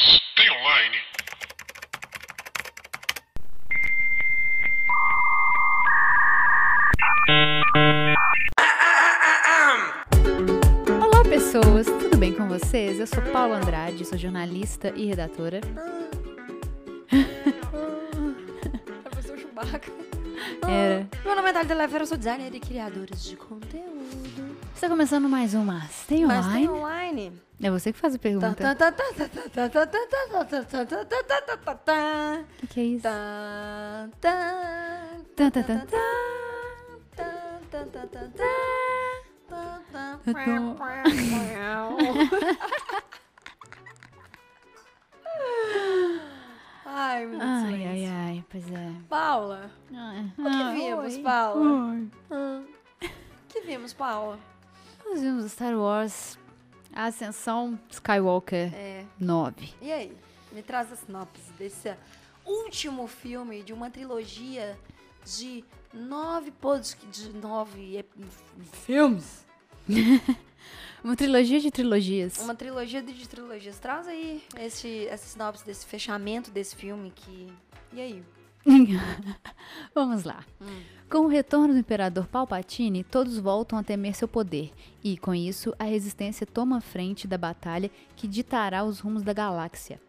Tem online. Olá, pessoas, tudo bem com vocês? Eu sou Paula Andrade, sou jornalista e redatora. Era. Meu nome é Thalita Lefera, eu sou designer e criadora de conteúdo. Está começando mais uma? Mas Tem Online. Mas tem Online. É você que faz a pergunta. O que, que é isso? Ai, meu Deus. Ai, ai, ai, pois é. Paula. O que vimos, Paula? O que vimos, Paula? Nós vimos Star Wars A Ascensão Skywalker É, 9. e aí? Me traz a sinopse desse último filme de uma trilogia de nove pod... de nove filmes. Uma trilogia de trilogias. Uma trilogia de trilogias. Traz aí esse, essa sinopse desse fechamento desse filme que... E aí? Vamos lá. Hum. Com o retorno do Imperador Palpatine, todos voltam a temer seu poder, e com isso a resistência toma a frente da batalha que ditará os rumos da galáxia.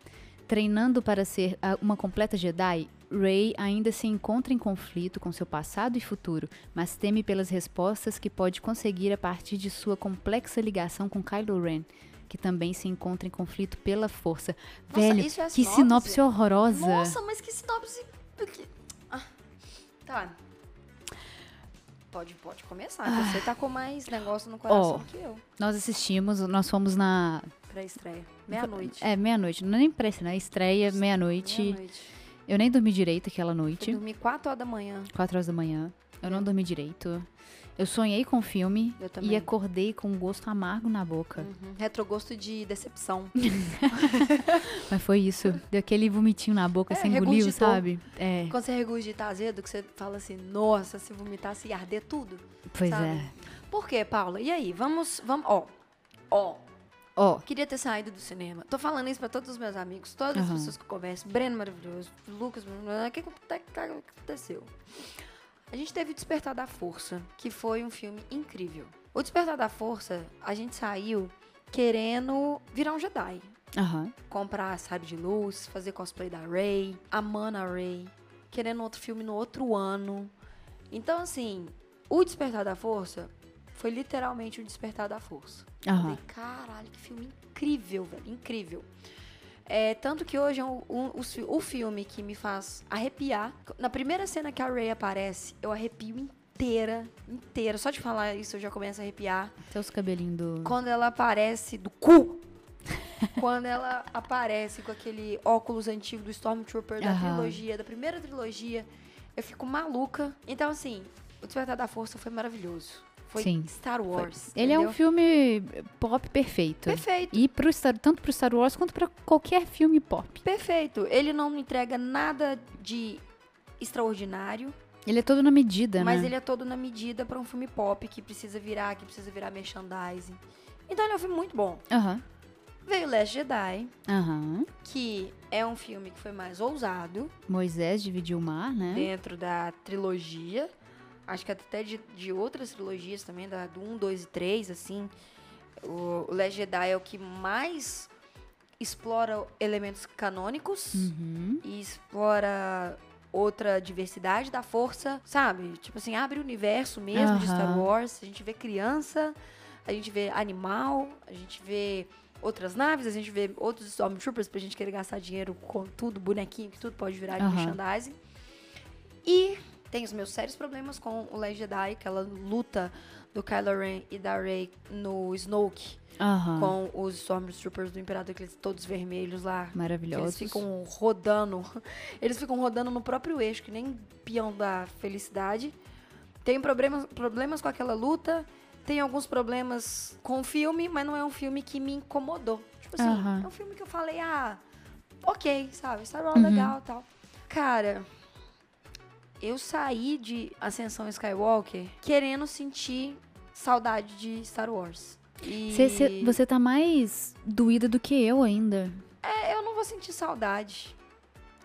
Treinando para ser a- uma completa Jedi, Rey ainda se encontra em conflito com seu passado e futuro, mas teme pelas respostas que pode conseguir a partir de sua complexa ligação com Kylo Ren, que também se encontra em conflito pela força. Nossa, Velho, é que sinopse horrorosa! Nossa, mas que sinopse... que- Ah, tá. Pode, pode começar. que Você tá com mais negócio no coração Ó. que eu. Nós assistimos, nós fomos na Pra estreia. Meia-noite. É, meia-noite. Não é nem pressa, né? Estreia, meia-noite. Meia-noite. eu nem dormi direito aquela noite. dormir 4 horas da manhã. Quatro horas da manhã. Eu não dormi direito. Eu sonhei com o filme e acordei com um gosto amargo na boca. Uhum. Retrogosto de decepção. Mas foi isso. Deu aquele vomitinho na boca, É, você engoliu, regurgitou. sabe? É, Quando você regurgita azedo, que você fala assim, nossa, se vomitasse ia arder tudo. pois sabe? é. Por quê, Paula? E aí, vamos, vamos, ó, ó, Ó, queria ter saído do cinema. Tô falando isso pra todos os meus amigos, todas as Aham. pessoas que eu converso. Breno maravilhoso, Lucas, o que, que, que aconteceu? A gente teve o Despertar da Força, que foi um filme incrível. O Despertar da Força, a gente saiu querendo virar um Jedi. aham. comprar sabe de luz, fazer cosplay da Rey, amando a Rey, querendo outro filme no outro ano. Então, assim, o Despertar da Força foi literalmente o Despertar da Força. Aham. Falei, caralho, que filme incrível, velho, incrível. É, tanto que hoje é um, um- os o filme que me faz arrepiar. Na primeira cena que a Rey aparece, eu arrepio inteira, inteira. Só de falar isso eu já começo a arrepiar. Até os cabelinhos do. Quando ela aparece do cu. Quando ela aparece com aquele óculos antigo do Stormtrooper da Aham. trilogia, da primeira trilogia, eu fico maluca. Então, assim, O Despertar da Força foi maravilhoso. Foi Sim. Star Wars. Ele é um filme pop perfeito. Perfeito, E pro Star, tanto pro Star Wars quanto pra qualquer filme pop. perfeito. Ele não entrega nada de extraordinário, Ele é todo na medida, mas né? ele é todo na medida pra um filme pop que precisa virar, que precisa virar merchandising. Então ele é um filme muito bom. Aham. Veio Last Jedi, Aham. que é um filme que foi mais ousado Moisés dividiu o mar, né? dentro da trilogia. Acho que até de, de outras trilogias também, da, do 1, 2 e 3, assim. O, o Last Jedi é o que mais explora elementos canônicos Uhum. e explora outra diversidade da força, sabe? Tipo assim, abre o universo mesmo de Star. Wars. A gente vê criança, a gente vê animal, a gente vê outras naves, a gente vê outros Stormtroopers pra gente querer gastar dinheiro com tudo, bonequinho, que tudo pode virar de Aham. merchandising. E tem os meus sérios problemas com o Last Jedi, aquela luta do Kylo Ren e da Rey no Snoke Aham. com os Stormtroopers do Imperador, aqueles todos vermelhos lá. Maravilhosos. eles ficam rodando. Eles ficam rodando no próprio eixo, que nem peão da felicidade. Tem problemas, problemas com aquela luta. Tem alguns problemas com o filme, mas não é um filme que me incomodou. Tipo assim, Aham. é um filme que eu falei, ah, ok, sabe? Star Wars Uhum. legal e tal. Cara, eu saí de Ascensão Skywalker querendo sentir saudade de Star Wars. E... Cê- cê- você tá mais doída do que eu ainda. É, eu não vou sentir saudade.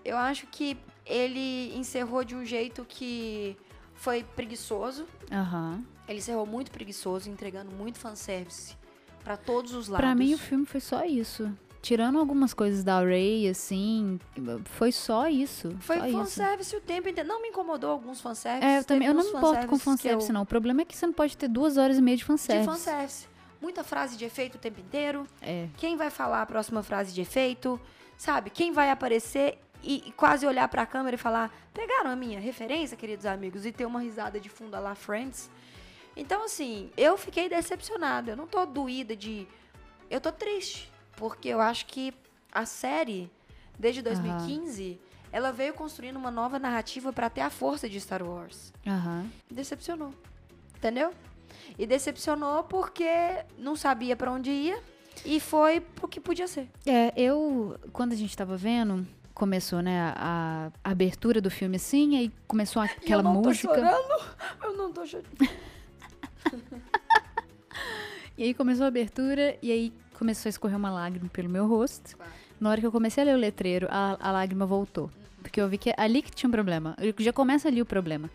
Eu acho que ele encerrou de um jeito que foi preguiçoso. Aham. Ele encerrou muito preguiçoso, entregando muito fanservice pra todos os lados. Pra mim, o filme foi só isso. Tirando algumas coisas da Ray, assim, foi só isso. Foi só isso. fanservice o tempo inteiro. Não me incomodou alguns fanservices. É, eu também. Eu não me importo com fanservices que eu- fanservice, não. O problema é que você não pode ter duas horas e meia de De fanservice. fanservice. Muita frase de efeito o tempo inteiro. É. Quem vai falar a próxima frase de efeito? Sabe? Quem vai aparecer e, e quase olhar pra câmera e falar: pegaram a minha referência, queridos amigos, e ter uma risada de fundo a lá Friends. Então, assim, eu fiquei decepcionada. Eu não tô doída de. Eu tô triste. Porque eu acho que a série, desde 2015, ela veio construindo uma nova narrativa pra ter a força de Star Wars. Aham. Decepcionou. Entendeu? E decepcionou porque não sabia pra onde ia e foi pro que podia ser. É, eu, quando a gente tava vendo, começou, né, a, a abertura do filme assim, aí começou aquela eu não música. Tô chorando. Eu não tô chorando. E aí começou a abertura, e aí começou a escorrer uma lágrima pelo meu rosto. Na hora que eu comecei a ler o letreiro, a, a lágrima voltou. Porque eu vi que é ali que tinha um problema. Eu- Já começa ali o problema.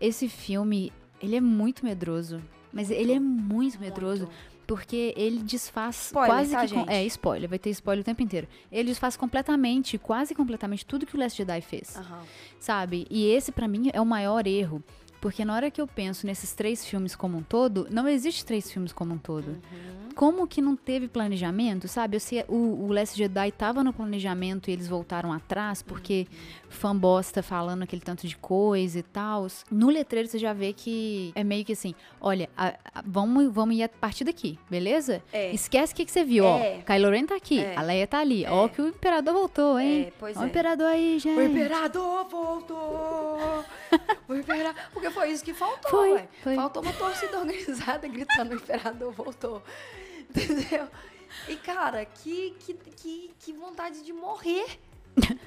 Esse filme, ele é muito medroso. Mas ele é muito medroso. Muito. Porque ele desfaz Spoiler, quase tá, que. com-? É, spoiler, vai ter spoiler o tempo inteiro. Ele desfaz completamente, quase completamente, tudo que o Last Jedi fez. Aham. Sabe? E esse, pra mim, é o maior erro. Porque na hora que eu penso nesses três filmes como um todo, não existe três filmes como um todo. Uhum. Como que não teve planejamento, sabe? Eu sei, o, o Last Jedi tava no planejamento e eles voltaram atrás, porque fã bosta falando aquele tanto de coisa e tal. No letreiro você já vê que é meio que assim, olha, a- a- vamos, vamos ir a partir daqui, beleza? É. Esquece o que, que você viu, É. ó. Kylo Ren tá aqui, É. a Leia tá ali. Ó que o Imperador voltou, hein? É, pois Ó o é. Imperador aí, gente. O imperador voltou! o imperador... Porque foi isso que faltou, Foi, ué. foi. Faltou uma torcida organizada gritando o imperador voltou. Entendeu? E, cara, que, que, que, que vontade de morrer.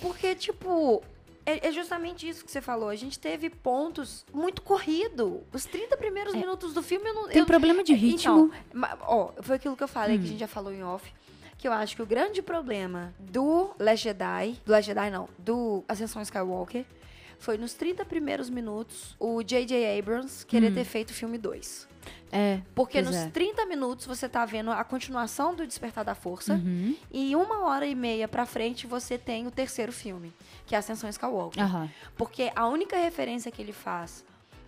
Porque, tipo, é, é justamente isso que você falou. A gente teve pontos muito corrido. Os 30 primeiros minutos do filme eu não. É. Tem eu, problema de é, ritmo. Então, ó, foi aquilo que eu falei, Hum. que a gente já falou em off. Que eu acho que o grande problema do Last Jedi, do Last Jedi não, do Ascensão Skywalker, foi nos 30 primeiros minutos o J.J. Abrams querer ter feito o filme 2. É. Porque nos é. 30 minutos você tá vendo a continuação do Despertar da Força. Uhum. E uma hora e meia pra frente você tem o terceiro filme, que é Ascensão Skywalker. Aham. Porque a única referência que ele faz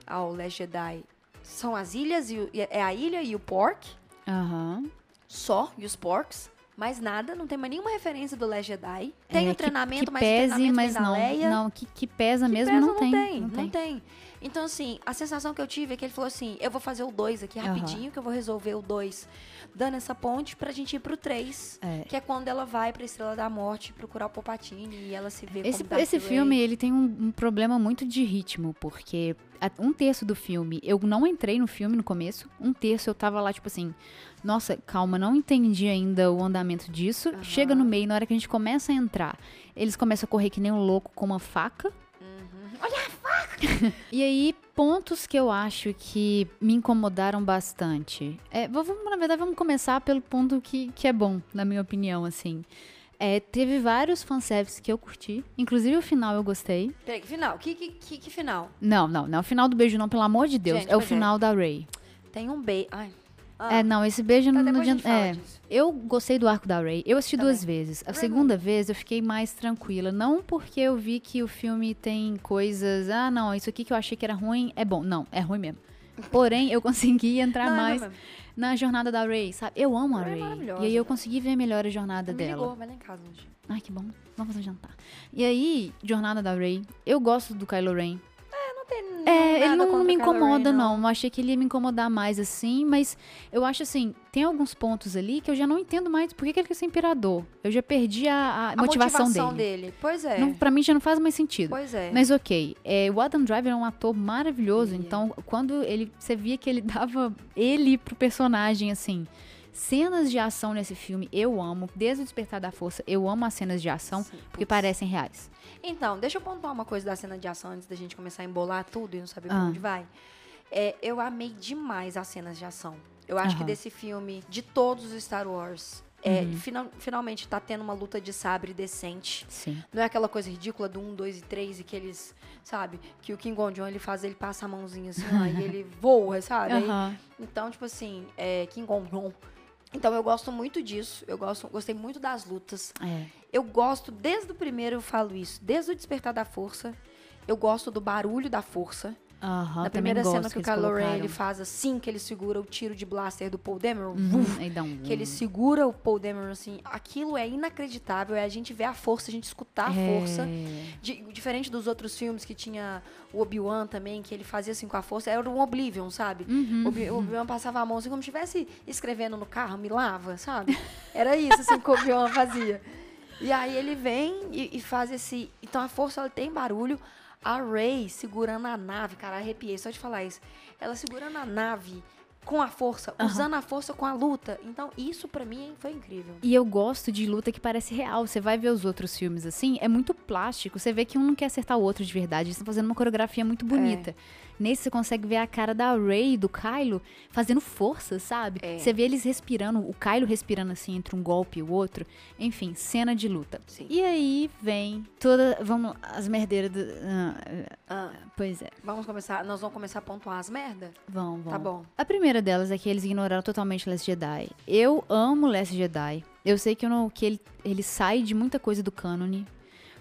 ao Last Jedi são as ilhas, e é a ilha e o Pork, Aham. só, e os Porks. Mais nada, não tem mais nenhuma referência do Last Jedi. Tem É, o que- treinamento, que, mas o pese, treinamento mas não, Leia. não, que, que pesa Que mesmo pesa, não, tem, não tem. Então, assim, a sensação que eu tive é que ele falou assim: eu vou fazer o 2 aqui rapidinho, que eu vou resolver o 2, dando essa ponte pra gente ir pro 3. É. Que é quando ela vai pra Estrela da Morte procurar o Palpatine e ela se vê Esse, como esse filme, ele tem um, um problema muito de ritmo, porque um terço do filme, eu não entrei no filme no começo, um terço eu tava lá, tipo assim, nossa, calma, não entendi ainda o andamento disso. Aham. Chega no meio, na hora que a gente começa a entrar, eles começam a correr que nem um louco com uma faca. Olha E aí, pontos que eu acho que me incomodaram bastante. É, vamos, na verdade, vamos começar pelo ponto que, que é bom, na minha opinião, assim. É, teve vários fanservices que eu curti. Inclusive o final eu gostei. Peraí, que final? Que, que, que, que final? Não, não, não é o final do beijo, não, pelo amor de Deus. Gente, é o é. final da Ray. Tem um beijo. Ai. Ah, É, não, esse beijo tá, não, adianta. É, disso. eu gostei do arco da Ray. Eu assisti Também. duas vezes. A Ray segunda vez eu fiquei mais tranquila. Não porque eu vi que o filme tem coisas. Ah, não, isso aqui que eu achei que era ruim é bom. Não, é ruim mesmo. Porém, eu consegui entrar Não, é mais na jornada da Ray, sabe? Eu amo a Ray é e aí eu consegui ver melhor a jornada dela. ligou, vai lá em casa dia. Ai, que bom. Vamos fazer um jantar. E aí, jornada da Ray. Eu gosto do Kylo Ren. Não tem É, ele não me Kylo Ren, incomoda, não. Eu achei que ele ia me incomodar mais, assim, mas eu acho assim, tem alguns pontos ali que eu já não entendo mais por que, que ele quer ser imperador. Eu já perdi a, a A motivação, motivação dele. dele. Pois é. Não, pra mim já não faz mais sentido. Pois é. Mas ok, é, o Adam Driver é um ator maravilhoso, Ele é. então quando ele, você via que ele dava ele pro personagem, assim, cenas de ação nesse filme eu amo, desde o Despertar da Força eu amo as cenas de ação, Sim, porque putz. parecem reais. Então, deixa eu pontuar uma coisa da cena de ação antes da gente começar a embolar tudo e não saber pra Ah. onde vai. É, eu amei demais as cenas de ação. Eu acho que Aham. desse filme, de todos os Star Wars, É, final- finalmente tá tendo uma luta de sabre decente. Sim. Não é aquela coisa ridícula do 1, 2 e 3 e que eles, sabe, que o King Gon ele faz, ele passa a mãozinha assim, ó, e ele voa, sabe? Aí- Aham. então, tipo assim, é King Gon Então eu gosto muito disso. Eu gosto, gostei muito das lutas. É. Eu gosto, desde o primeiro eu falo isso, desde o Despertar da Força, eu gosto do barulho da força. Aham. Na primeira cena que o eles Kylo Ren ele faz assim, que ele segura o tiro de blaster do Paul Dameron, Uhum, um... que ele segura o Paul Dameron assim, aquilo é inacreditável, é a gente ver a força, a gente escutar a É. força. Di- diferente dos outros filmes que tinha o Obi-Wan também, que ele fazia assim com a força, era um Oblivion, sabe? Uhum. O o Obi-Wan passava a mão assim como se estivesse escrevendo no carro, me lava, sabe? Era isso assim que o Obi-Wan fazia. E aí ele vem e, e faz esse. Então a força ela tem barulho. A Rey segurando a nave, cara, arrepiei só de falar isso. Ela segurando a nave com a força, usando a força com a luta. Então isso pra mim foi incrível. E eu gosto de luta que parece real. Você vai ver os outros filmes assim, é muito plástico. Você vê que um não quer acertar o outro de verdade. Eles estão fazendo uma coreografia muito bonita. Nesse você consegue ver a cara da Ray e do Kylo fazendo força, sabe? É. Você vê eles respirando, o Kylo respirando assim entre um golpe e o outro. Enfim, cena de luta. Sim. E aí vem toda. Vamos. As merdeiras do. ah, Ah, pois é. vamos começar, nós vamos começar a pontuar as merda? Vão, vão. Tá bom. A primeira delas é que eles ignoraram totalmente Last Jedi. Eu amo Last Jedi. Eu sei que, eu não, que ele, ele sai de muita coisa do cânone.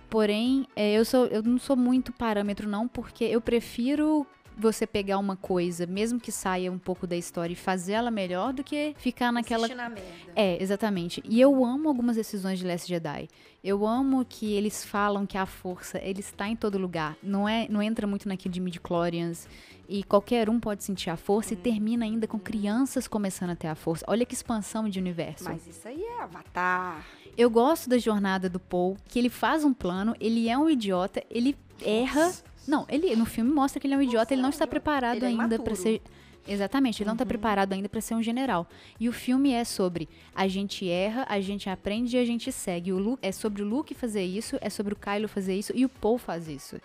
Porém, é, eu, sou, eu não sou muito parâmetro, não, porque eu prefiro você pegar uma coisa, mesmo que saia um pouco da história, e fazer ela melhor do que ficar naquela na merda. é, exatamente. E eu amo algumas decisões de Last Jedi. Eu amo que eles falam que a força, ele está em todo lugar. Não é, não entra muito naquilo de midichlorians e qualquer um pode sentir a força e termina ainda com crianças começando a ter a força. Olha que expansão de universo. Mas isso aí é Avatar. Eu gosto da jornada do Paul, que ele faz um plano, ele é um idiota, ele erra. Não, ele no filme mostra que ele é um idiota, ele não está preparado Ele é ainda para ser Exatamente, ele não está preparado ainda para ser um general. E o filme é sobre a gente erra, a gente aprende e a gente segue. O Luke, é sobre o Luke fazer isso, é sobre o Kylo fazer isso e o Paul faz isso.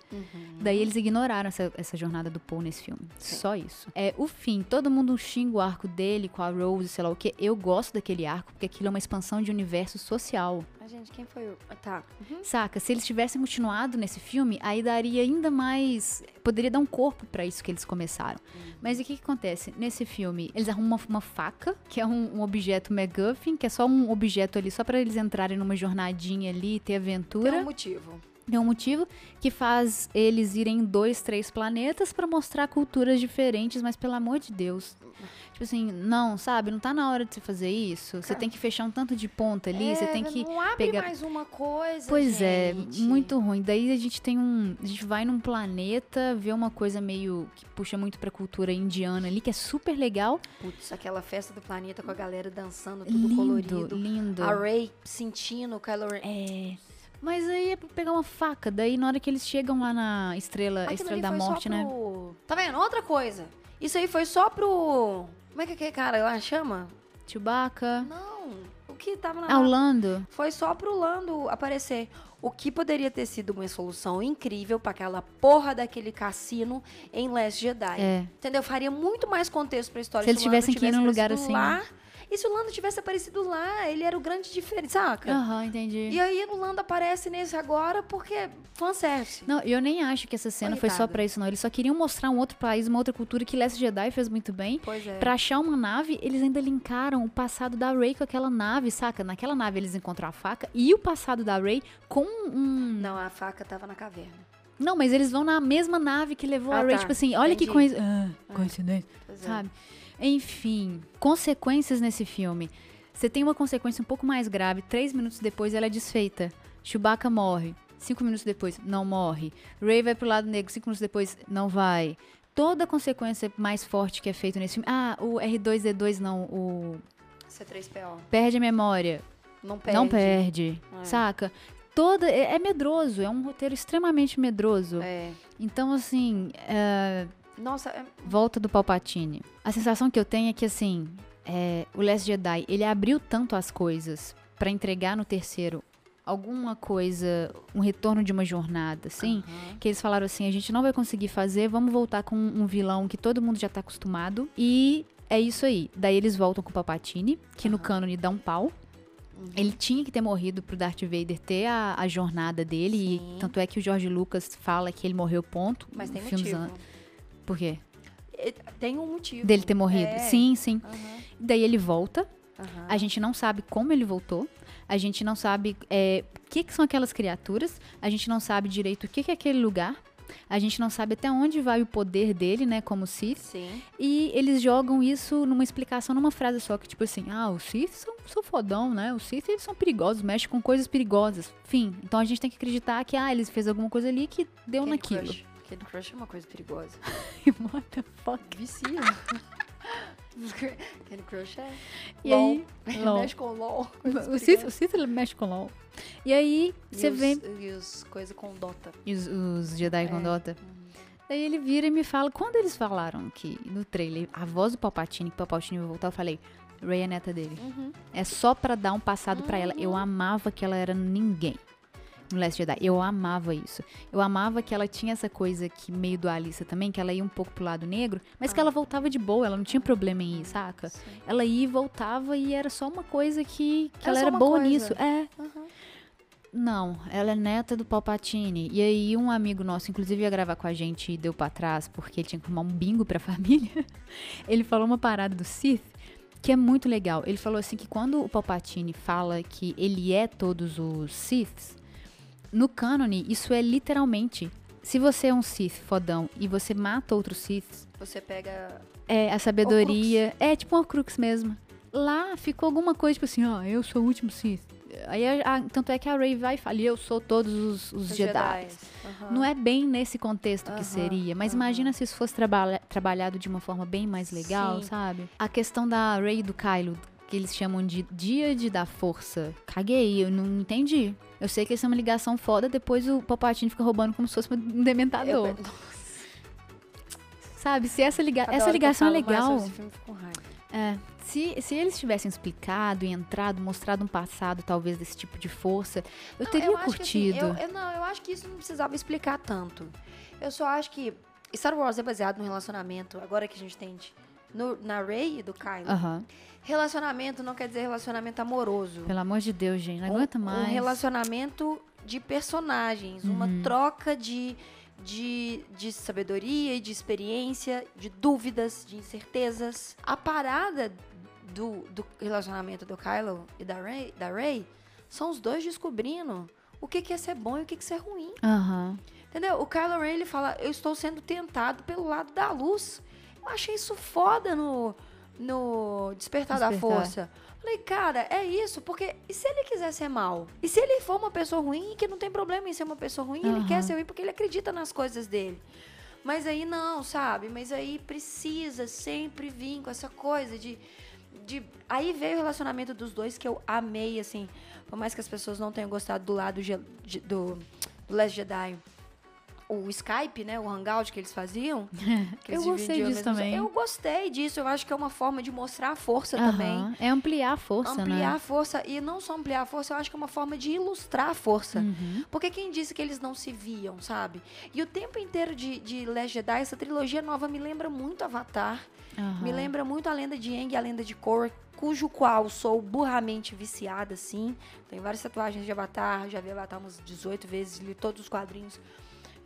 Daí eles ignoraram essa, essa jornada do Paul nesse filme. Só isso. É o fim. Todo mundo xinga o arco dele com a Rose, sei lá o que. Eu gosto daquele arco porque aquilo é uma expansão de universo social. Mas, gente, quem foi o. Ah, tá. Saca? Se eles tivessem continuado nesse filme, aí daria ainda mais. Poderia dar um corpo pra isso que eles começaram. Mas o que, que acontece? Nesse filme, eles arrumam uma, uma faca, que é um, um objeto MacGuffin, que é só um objeto ali, só pra eles entrarem numa jornadinha ali e ter aventura. Tem um motivo. Tem um motivo que faz eles irem em dois, três planetas pra mostrar culturas diferentes, mas pelo amor de Deus. Tipo assim, não, sabe? Não tá na hora de você fazer isso. Você tem que fechar um tanto de ponta ali, você É, tem que Não abre pegar. mais uma coisa. Pois é, gente. muito ruim. Daí a gente tem um. A gente vai num planeta, vê uma coisa meio. que puxa muito pra cultura indiana ali, que é super legal. Putz, aquela festa do planeta com a galera dançando, tudo lindo, colorido. lindo. A Ray sentindo o Kylo Ren. É. Mas aí é pra pegar uma faca. Daí na hora que eles chegam lá na estrela, Aquilo estrela da morte, né? pro- Tá vendo? Outra coisa. Isso aí foi só pro. Como é que aquele cara lá chama? Chewbacca. Não. O que tava na. Ah, o Lando. Foi só pro Lando aparecer. O que poderia ter sido uma solução incrível pra aquela porra daquele cassino em Last Jedi. É. Entendeu? Faria muito mais contexto pra história Se eles o Lando tivessem que ir num lugar assim, Lá, e se o Lando tivesse aparecido lá, ele era o grande diferente, saca? Aham, entendi. E aí o Lando aparece nesse agora porque fanservice. Não, eu nem acho que essa cena foi só pra isso, não. Eles só queriam mostrar um outro país, uma outra cultura que Last Jedi fez muito bem. Pois é. Pra achar uma nave, eles ainda linkaram o passado da Rey com aquela nave, saca? Naquela nave eles encontram a faca e o passado da Rey com um. Não, a faca tava na caverna. Não, mas eles vão na mesma nave que levou a Ah, Rey. tá. Tipo assim, olha que Entendi. coincidência. Ah, coincidência, Pois é. Enfim, consequências nesse filme. Você tem uma consequência um pouco mais grave. Três minutos depois ela é desfeita. Chewbacca morre. Cinco minutos depois, não morre. Rey vai pro lado negro. Cinco minutos depois, não vai. Toda consequência mais forte que é feita nesse filme. Ah, o R2D2 não. O. C3PO. Perde a memória. Não perde. Não perde. É. Saca? Toda. É, é medroso. É um roteiro extremamente medroso. É. Então, assim. é, Nossa, é... volta do Palpatine. A sensação que eu tenho é que, assim, é, o Last Jedi, ele abriu tanto as coisas pra entregar no terceiro alguma coisa, um retorno de uma jornada, assim, Aham. que eles falaram assim, a gente não vai conseguir fazer, vamos voltar com um vilão que todo mundo já tá acostumado e é isso aí. Daí eles voltam com o Palpatine, que no Aham. cânone dá um pau. Ele tinha que ter morrido pro Darth Vader ter a, a jornada dele. E tanto é que o George Lucas fala que ele morreu, ponto. Mas tem filmes motivo. an- Por quê? E- Tem um motivo. Dele ter morrido. É. Sim, sim. Aham, Daí ele volta. aham. A gente não sabe como ele voltou. A gente não sabe é, o que, que são aquelas criaturas. A gente não sabe direito o que, que é aquele lugar. A gente não sabe até onde vai o poder dele, né, como Sith. Sim. E eles jogam isso numa explicação, numa frase só, que tipo assim, ah, os Sith são, são fodão, né? Os Sith, eles são perigosos, mexem com coisas perigosas. Fim. Então a gente tem que acreditar que, ah, eles fez alguma coisa ali que deu Candy naquilo. Crush. Candy Crush é uma coisa perigosa. What the fuck? Vicia. Candy Crush é. E LOL. aí, LOL. Mexe com LOL. O Sith, o ele mexe com LOL. E aí, E você os- vê... E os coisas com Dota. E os, os Jedi com É. Dota. Daí ele vira e me fala, quando eles falaram que no trailer, a voz do Palpatine, que o Palpatine vai voltar, eu falei, Rey é neta dele. Uhum. É só pra dar um passado pra ela. Eu amava que ela era ninguém. No Last Jedi. Eu amava isso. Eu amava que ela tinha essa coisa que meio dualista também, que ela ia um pouco pro lado negro, mas que ela voltava de boa, ela não tinha problema em ir, saca? Sim. Ela ia e voltava e era só uma coisa que, que Era ela era boa coisa. nisso. É. Uhum. Não, ela é neta do Palpatine. E aí um amigo nosso, inclusive ia gravar com a gente e deu pra trás porque ele tinha que arrumar um bingo pra família. ele falou uma parada do Sith que é muito legal. Ele falou assim que quando o Palpatine fala que ele é todos os Siths, no cânone isso é literalmente se você é um Sith fodão e você mata outros Siths, Você pega. é a sabedoria, é tipo uma crux mesmo. Lá ficou alguma coisa tipo assim, ó, eu sou o último Sith. Aí a- a- tanto é que a Rey vai e fala, eu sou todos os, os os Jedi. Aham. Não é bem nesse contexto que Aham, seria, mas aham. imagina se isso fosse trabalha- trabalhado de uma forma bem mais legal, Sim. sabe? A questão da Rey e do Kylo, que eles chamam de Dia de da Força. Caguei, eu não entendi. Eu sei que eles são uma ligação foda, depois o Palpatine fica roubando como se fosse um dementador. Eu- Sabe? Se essa, liga essa eu ligação é legal. filme, eu. É, se, se eles tivessem explicado e entrado, mostrado um passado, talvez, desse tipo de força, eu Não, teria acho que, assim, curtido. eu, eu não, eu acho que isso não precisava explicar tanto. Eu só acho que Star Wars é baseado no relacionamento, agora que a gente tem de- no, na Rey e do Kylo. Aham. Relacionamento não quer dizer relacionamento amoroso. Pelo amor de Deus, gente, não Um- aguenta Um mais. relacionamento de personagens, uma Uhum. troca de, de, de sabedoria e de experiência, de dúvidas, de incertezas. A parada do, do relacionamento do Kylo e da Rey, da Rey são os dois descobrindo o que, que é ser bom e o que, que é ser ruim. Aham. Entendeu? O Kylo Ren, ele fala, eu estou sendo tentado pelo lado da luz. Eu achei isso foda no, no Despertar, da Despertar. Força. Falei, cara, é isso, porque e se ele quiser ser mal? E se ele for uma pessoa ruim, que não tem problema em ser uma pessoa ruim, ele Aham. quer ser ruim porque ele acredita nas coisas dele. Mas aí não, sabe? Mas aí precisa sempre vir com essa coisa de. de... Aí veio o relacionamento dos dois que eu amei, assim. Por mais que as pessoas não tenham gostado do lado ge- de- do, do Last Jedi. O Skype, né? O Hangout que eles faziam. que Eu eles gostei dividiam disso também. Eu gostei disso. Eu acho que é uma forma de mostrar a força também. É ampliar a força, ampliar né? a força. E não só ampliar a força, eu acho que é uma forma de ilustrar a força. Uhum. Porque quem disse que eles não se viam, sabe? E o tempo inteiro de, de Last Jedi, essa trilogia nova me lembra muito Avatar. Me lembra muito a lenda de Aang e a lenda de Korra, cujo qual sou burramente viciada, sim. Tem várias tatuagens de Avatar, já vi Avatar umas 18 vezes, li todos os quadrinhos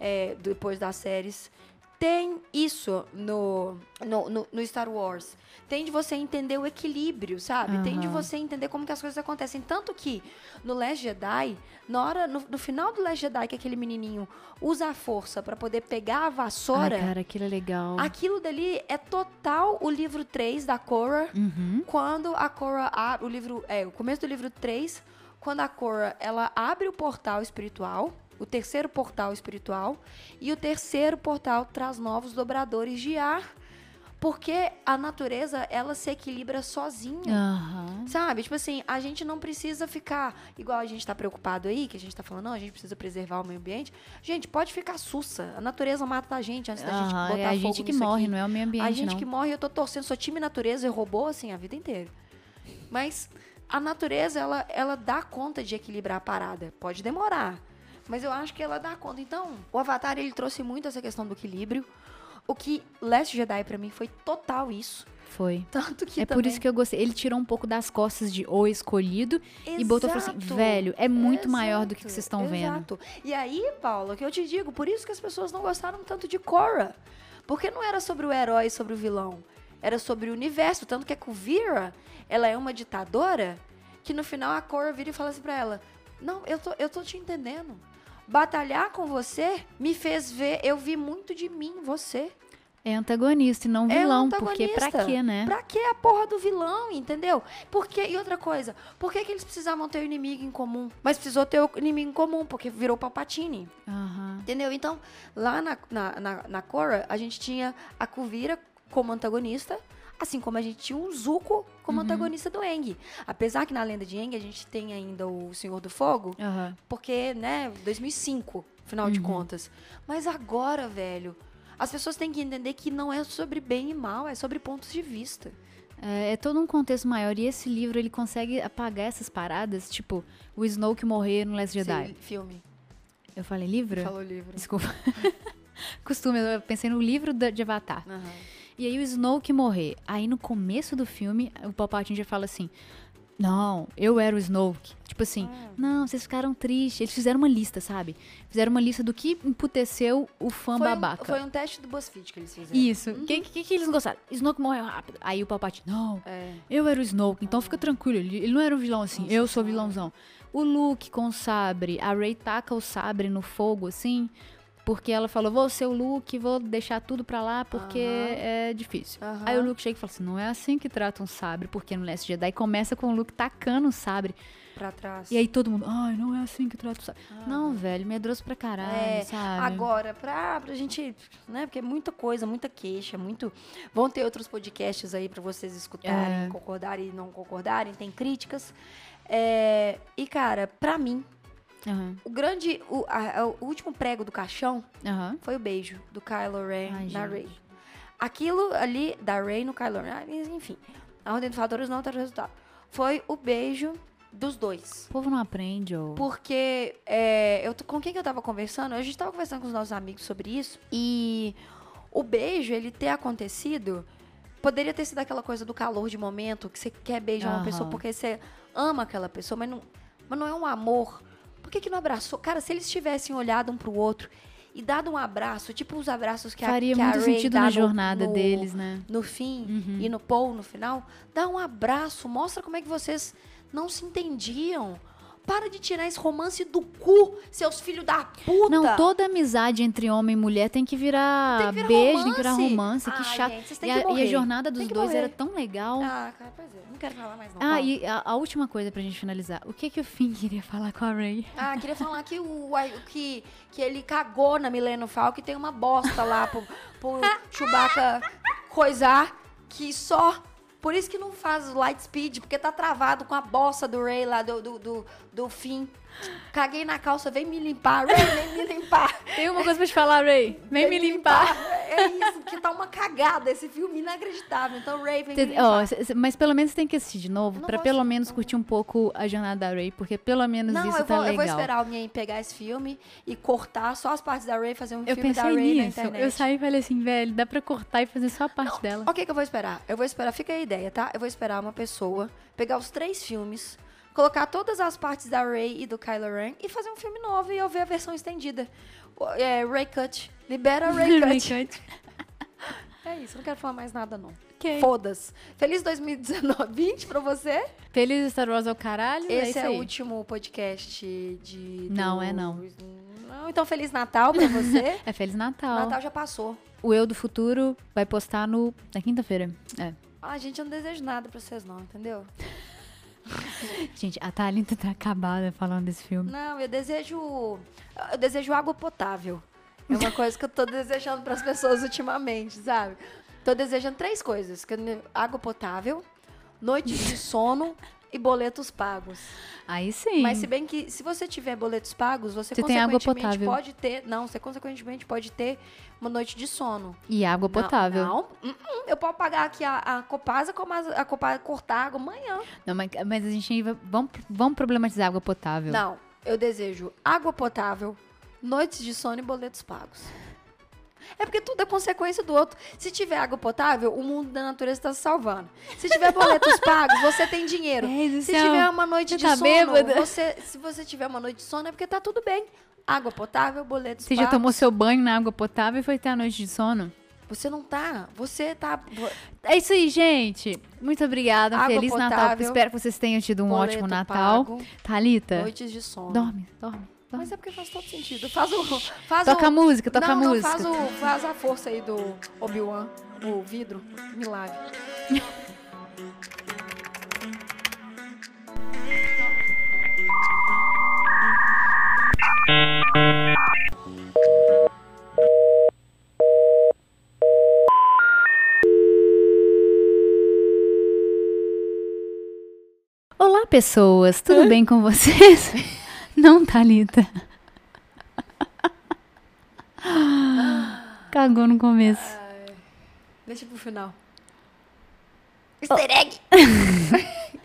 é, depois das séries. Tem isso no, no, no- no Star Wars. Tem de você entender o equilíbrio, sabe? Tem de você entender como que as coisas acontecem. Tanto que no Last Jedi, na hora, no, no final do Last Jedi, que aquele menininho usa a força pra poder pegar a Ai, vassoura. cara, aquilo é legal. Aquilo dali é total o livro 3 da Korra, Uhum. quando a abre o livro, é, o começo do livro 3, quando a Korra, ela abre o portal espiritual, o terceiro portal espiritual, e o terceiro portal traz novos dobradores de ar, porque a natureza, ela se equilibra sozinha. Aham. Sabe? Tipo assim, a gente não precisa ficar igual a gente tá preocupado aí, que a gente tá falando, não, a gente precisa preservar o meio ambiente. Gente, pode ficar sussa. A natureza mata a gente antes da gente botar É a gente que morre, aqui. não é o meio ambiente, A gente não. que morre, eu tô torcendo, sou time natureza e robô, assim, a vida inteira. Mas a natureza, ela, ela dá conta de equilibrar a parada. Pode demorar, mas eu acho que ela dá conta. Então, o Avatar, ele trouxe muito essa questão do equilíbrio. O que Last Jedi, pra mim, foi total isso. Foi. Tanto que é também... por isso que eu gostei. Ele tirou um pouco das costas de O Escolhido e botou e falou assim: Exato. velho, é muito Exato, maior do que vocês estão vendo. Exato. E aí, Paulo, que eu te digo, por isso que as pessoas não gostaram tanto de Korra. Porque não era sobre o herói e sobre o vilão. Era sobre o universo. Tanto que a Kuvira, ela é uma ditadora que no final a Korra vira e fala assim pra ela: Não, eu tô, eu tô te entendendo. Batalhar com você me fez ver, eu vi muito de mim você. É antagonista e não É vilão, um porque pra quê, né? Pra que a porra do vilão, entendeu? Porque, e outra coisa, por que, que eles precisavam ter o inimigo em comum? Mas precisou ter o inimigo em comum, porque virou Palpatine. Aham. Entendeu? Então, lá na, na, na, na Korra, a gente tinha a Kuvira como antagonista, assim como a gente tinha o Zuko como antagonista do Aang. Apesar que na lenda de Aang a gente tem ainda o Senhor do Fogo, Aham. porque, né, 2005, final de Uhum. contas. Mas agora, velho, as pessoas têm que entender que não é sobre bem e mal, é sobre pontos de vista. É, é todo um contexto maior. E esse livro, ele consegue apagar essas paradas, tipo, o Snoke morrer no Last Jedi. Sim, filme. Eu falei livro? Falou livro. Desculpa. Costume, eu pensei no livro de Avatar. Aham. E aí o Snoke morrer. Aí no começo do filme, o Palpatine já fala assim: Não, eu era o Snoke. Tipo assim, Ah. não, vocês ficaram tristes. Eles fizeram uma lista, sabe? Fizeram uma lista do que emputeceu o fã Foi um, babaca. foi um teste do BuzzFeed que eles fizeram. Isso. O que, que, que eles gostaram? Snoke morreu rápido. Aí o Palpatine, não, É. eu era o Snoke, então fica tranquilo. Ele, ele não era um vilão assim, Nossa eu sou vilãozão. O Luke com o sabre, a Rey taca o sabre no fogo, assim, porque ela falou, vou ser o Luke, vou deixar tudo pra lá, porque Aham. é difícil. Aham. Aí o Luke chega e fala assim, não é assim que trata um sabre, porque no Last Jedi começa com o Luke tacando o sabre. Pra trás. E aí todo mundo, ai, não é assim que trata o sabre. Ah. Não, velho, medroso pra caralho, É, sabe? Agora, pra, pra gente, né? Porque é muita coisa, muita queixa, muito. Vão ter outros podcasts aí pra vocês escutarem, É. concordarem e não concordarem, tem críticas. É, e, cara, pra mim, Aham, o grande. O, a- o último prego do caixão aham. foi o beijo do Kylo Ren Ai, na gente. Rey. Aquilo ali, da Rey no Kylo Ren, ah, enfim. A Ordem dos Fatores não teve resultado. Foi o beijo dos dois. O povo não aprende, ou... Porque é, eu, com quem que eu tava conversando? A gente tava conversando com os nossos amigos sobre isso. E o beijo, ele ter acontecido, poderia ter sido aquela coisa do calor de momento, que você quer beijar uma Aham. pessoa porque você ama aquela pessoa, mas não, mas não é um amor. Por que, que não abraçou? Cara, se eles tivessem olhado um pro outro e dado um abraço, tipo os abraços que Faria a, que a muito Rey sentido na jornada no- deles, né? no fim Uhum. e no Paul no final, dá um abraço, mostra como é que vocês não se entendiam. Para de tirar esse romance do cu, seus filhos da puta. Não, toda amizade entre homem e mulher tem que virar, Tem que virar beijo, tem que virar romance. romance. que chato. gente, vocês e, a, que e a jornada dos dois morrer. era tão legal. Ah, cara, pois é. Não quero falar mais não. Ah, fala. e a, a última coisa pra gente finalizar. O que que o Finn queria falar com a Ray? Ah, queria falar que o que, que ele cagou na Millennium Falcon e tem uma bosta lá pro, pro Chewbacca coisar que só... Por isso que não faz o light speed, porque tá travado com a bosta do Ray lá, do, do, do, do Finn. Caguei na calça, vem me limpar, Ray, vem me limpar. Tem uma coisa pra te falar, Ray. Vem me limpar. É isso, que tá uma cagada, esse filme inacreditável. Então, Ray, vem me Cê- cê- mas pelo menos tem que assistir de novo Eu não pra vou pelo menos não. curtir um pouco a jornada da Ray, porque pelo menos Não, isso eu tá vou, eu legal. vou esperar alguém pegar esse filme e cortar só as partes da Ray, fazer um Eu filme da Ray na internet. Eu saí e falei assim, velho, dá pra cortar e fazer só a parte dela. O que, que eu vou esperar? Eu vou esperar, fica aí a ideia, tá? Eu vou esperar uma pessoa pegar os três filmes, colocar todas as partes da Ray e do Kylo Ren e fazer um filme novo e eu ver a versão estendida. É, Ray Cut. Libera a Ray Cut. É isso, não quero falar mais nada, não. Ok. Foda-se. Feliz 2019, 20 pra você. Feliz Star Wars ao caralho. é Esse isso é, o último podcast de. Não, do- é não. Não, então Feliz Natal pra você. É Feliz Natal. Natal já passou. O Eu do Futuro vai postar no, na quinta-feira. É. Ah, gente, eu não desejo nada pra vocês, não, entendeu? Gente, a Thalita tá acabada falando desse filme. Não, eu desejo. Eu desejo água potável. É uma coisa que eu tô desejando pras pessoas ultimamente, sabe? Tô desejando três coisas: água potável, noites de sono e boletos pagos. Aí sim. Mas se bem que se você tiver boletos pagos, você, Você tem água consequentemente potável. pode ter. Não, você consequentemente pode ter uma noite de sono. E água Não, potável. Não, hum, hum, eu posso pagar aqui a, a Copasa, a, Copasa cortar água amanhã. Não, mas, mas a gente ainda- vamos, vamos problematizar água potável. Não, eu desejo água potável, noites de sono e boletos pagos. É porque tudo é consequência do outro. Se tiver água potável, o mundo da natureza está se salvando. Se tiver boletos pagos, você tem dinheiro. É, Se tiver uma noite Você de tá sono, bêbada? você, se você tiver uma noite de sono, é porque tá tudo bem. Água potável, boletos Você já pagos. tomou seu banho na água potável e foi ter a noite de sono? Você não tá. Você tá. É isso aí, gente. Muito obrigada. Água Feliz Natal. potável, Espero que vocês tenham tido um ótimo Natal. pago, Thalita, noites de sono. dorme, dorme. Dorme. Mas é porque faz todo sentido. Faz o. Faz Toca a o, música, toca não, a não, música. faz, o, faz a força aí do Obi-Wan, o vidro, me lave. Olá, pessoas. Tudo bem com vocês? Não, Thalita. Cagou no começo. Deixa pro final. Easter egg!